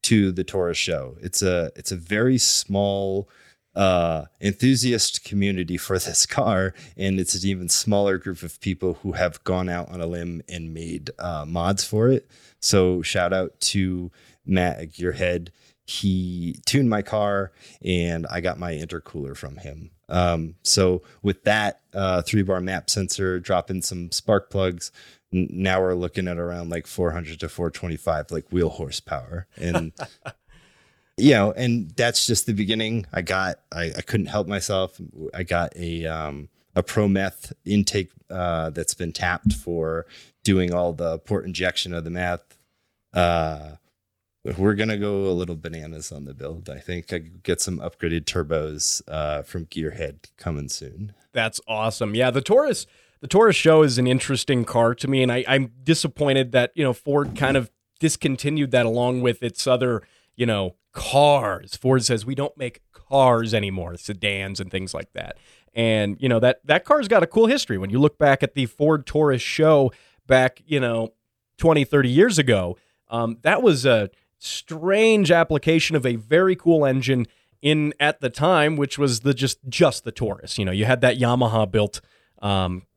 to the Taurus SHO. It's a it's a very small uh, enthusiast community for this car, and it's an even smaller group of people who have gone out on a limb and made uh, mods for it. So shout out to Matt at Gearhead. He tuned my car, and I got my intercooler from him. Um, so with that uh, three bar map sensor, drop in some spark plugs. N- now we're looking at around like 400 to 425 like wheel horsepower and you know, and that's just the beginning. I got, I, I couldn't help myself. I got a, um, a ProMeth intake uh, that's been tapped for doing all the port injection of the meth. Uh, we're gonna go a little bananas on the build. I think I get some upgraded turbos uh, from Gearhead coming soon. That's awesome. Yeah, the Taurus, the Taurus SHO is an interesting car to me, and I, I'm disappointed that you know Ford kind of discontinued that along with its other you know cars. Ford says we don't make cars anymore, sedans and things like that. And you know that that car's got a cool history. When you look back at the Ford Taurus SHO back, you know, 20, 30 years ago, um, that was a strange application of a very cool engine in at the time, which was the just just the Taurus. You know, you had that Yamaha built um,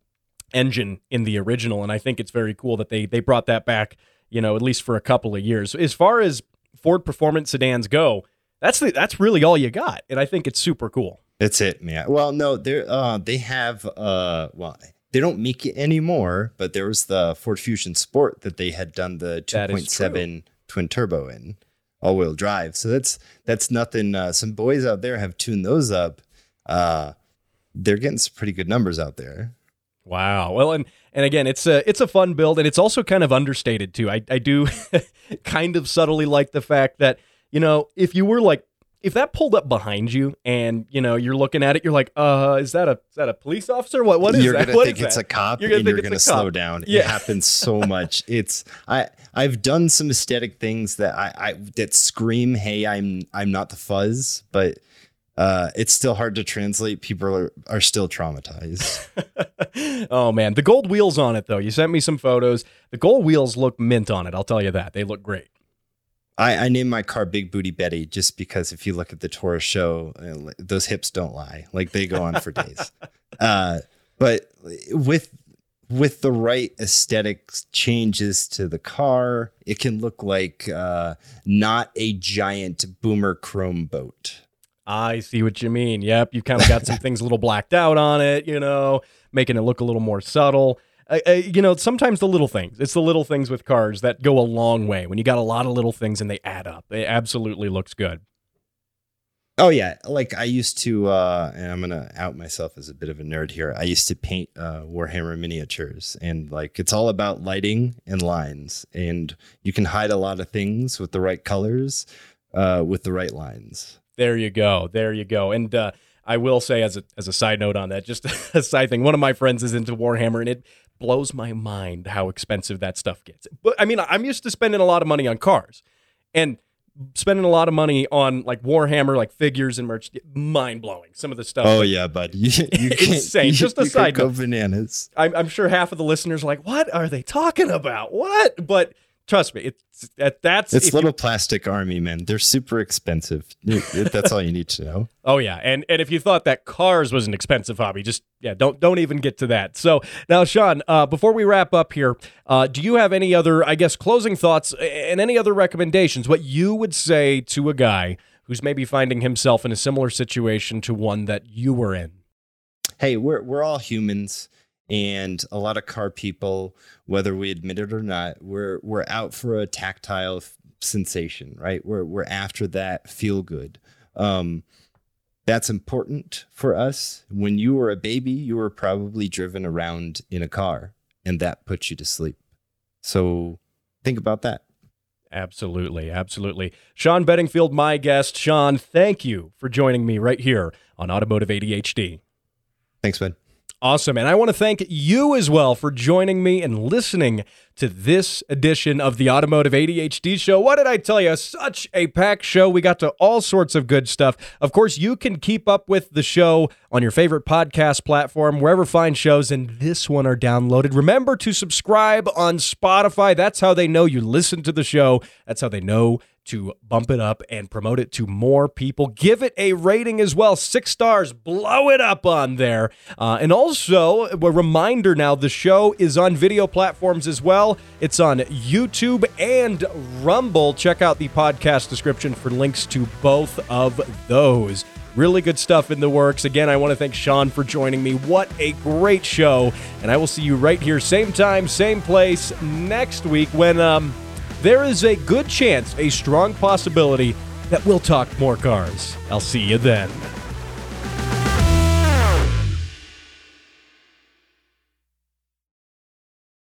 engine in the original, and I think it's very cool that they they brought that back. You know, at least for a couple of years. As far as Ford performance sedans go, that's the, that's really all you got, and I think it's super cool. That's it, man. Well, no, they uh they have uh well they don't make it anymore, but there was the Ford Fusion Sport that they had done the 2.7 twin turbo in all wheel drive. So that's that's nothing. Uh, some boys out there have tuned those up. Uh, they're getting some pretty good numbers out there. Wow. Well, and and again, it's a it's a fun build, and it's also kind of understated too. I I do kind of subtly like the fact that you know if you were like if that pulled up behind you and you know you're looking at it, you're like, uh, is that a is that a police officer? What what is that? you're that? gonna What think it's that? a cop, You're gonna and you're gonna slow cop. down. Yeah. It happens so much. It's I I've done some aesthetic things that I, I that scream, hey, I'm I'm not the fuzz, but uh, it's still hard to translate. People are, are still traumatized. oh man, the gold wheels on it though. You sent me some photos. The gold wheels look mint on it. I'll tell you that. They look great. I, I named my car Big Booty Betty just because if you look at the Taurus SHO, uh, those hips don't lie. Like they go on for days. Uh, but with with the right aesthetic changes to the car, it can look like uh, not a giant boomer chrome boat. I see what you mean. Yep, you've kind of got some things a little blacked out on it, you know, making it look a little more subtle. You know, sometimes the little things. It's the little things with cars that go a long way. When you got a lot of little things and they add up, it absolutely looks good. Oh yeah, like I used to, uh, and I'm gonna out myself as a bit of a nerd here. I used to paint uh, Warhammer miniatures, and like it's all about lighting and lines, and you can hide a lot of things with the right colors, uh, with the right lines. There you go. There you go. And uh, I will say, as a as a side note on that, just a side thing. One of my friends is into Warhammer, and it blows my mind how expensive that stuff gets. But I mean, I'm used to spending a lot of money on cars, and spending a lot of money on like Warhammer, like figures and merch. Mind blowing. Some of the stuff. Oh yeah, bud, you, you Insane. You, Just a side go note. bananas. I'm, I'm sure half of the listeners are like, "What are they talking about? What?" But trust me, it's that that's It's if you- little plastic army men. They're super expensive. That's all you need to know. Oh yeah, and and if you thought that cars was an expensive hobby, just yeah, don't don't even get to that. So now, Sean, uh, before we wrap up here, uh, do you have any other, I guess, closing thoughts and any other recommendations? What you would say to a guy who's maybe finding himself in a similar situation to one that you were in? hey, we're we're all humans, and a lot of car people, whether we admit it or not, we're we're out for a tactile f- sensation, right? We're we're after that feel good. Um, that's important for us. When you were a baby, you were probably driven around in a car, and that put you to sleep. So think about that. Absolutely, absolutely. Sean Bedingfield, my guest. Sean, thank you for joining me right here on Automotive ADHD. Thanks, bud. Awesome. And I want to thank you as well for joining me and listening to this edition of the Automotive ADHD Show. What did I tell you? Such a packed show. We got to all sorts of good stuff. Of course, you can keep up with the show on your favorite podcast platform, wherever fine shows, and this one are downloaded. Remember to subscribe on Spotify. That's how they know you listen to the show. That's how they know to bump it up and promote it to more people. Give it a rating as well. Six stars. Blow it up on there. Uh, and also, a reminder now the show is on video platforms as well. It's on YouTube and Rumble. Check out the podcast description for links to both of those. Really good stuff in the works. Again, I want to thank Sean for joining me. What a great show. And I will see you right here, same time, same place next week when um there is a good chance, a strong possibility, that we'll talk more cars. I'll see you then.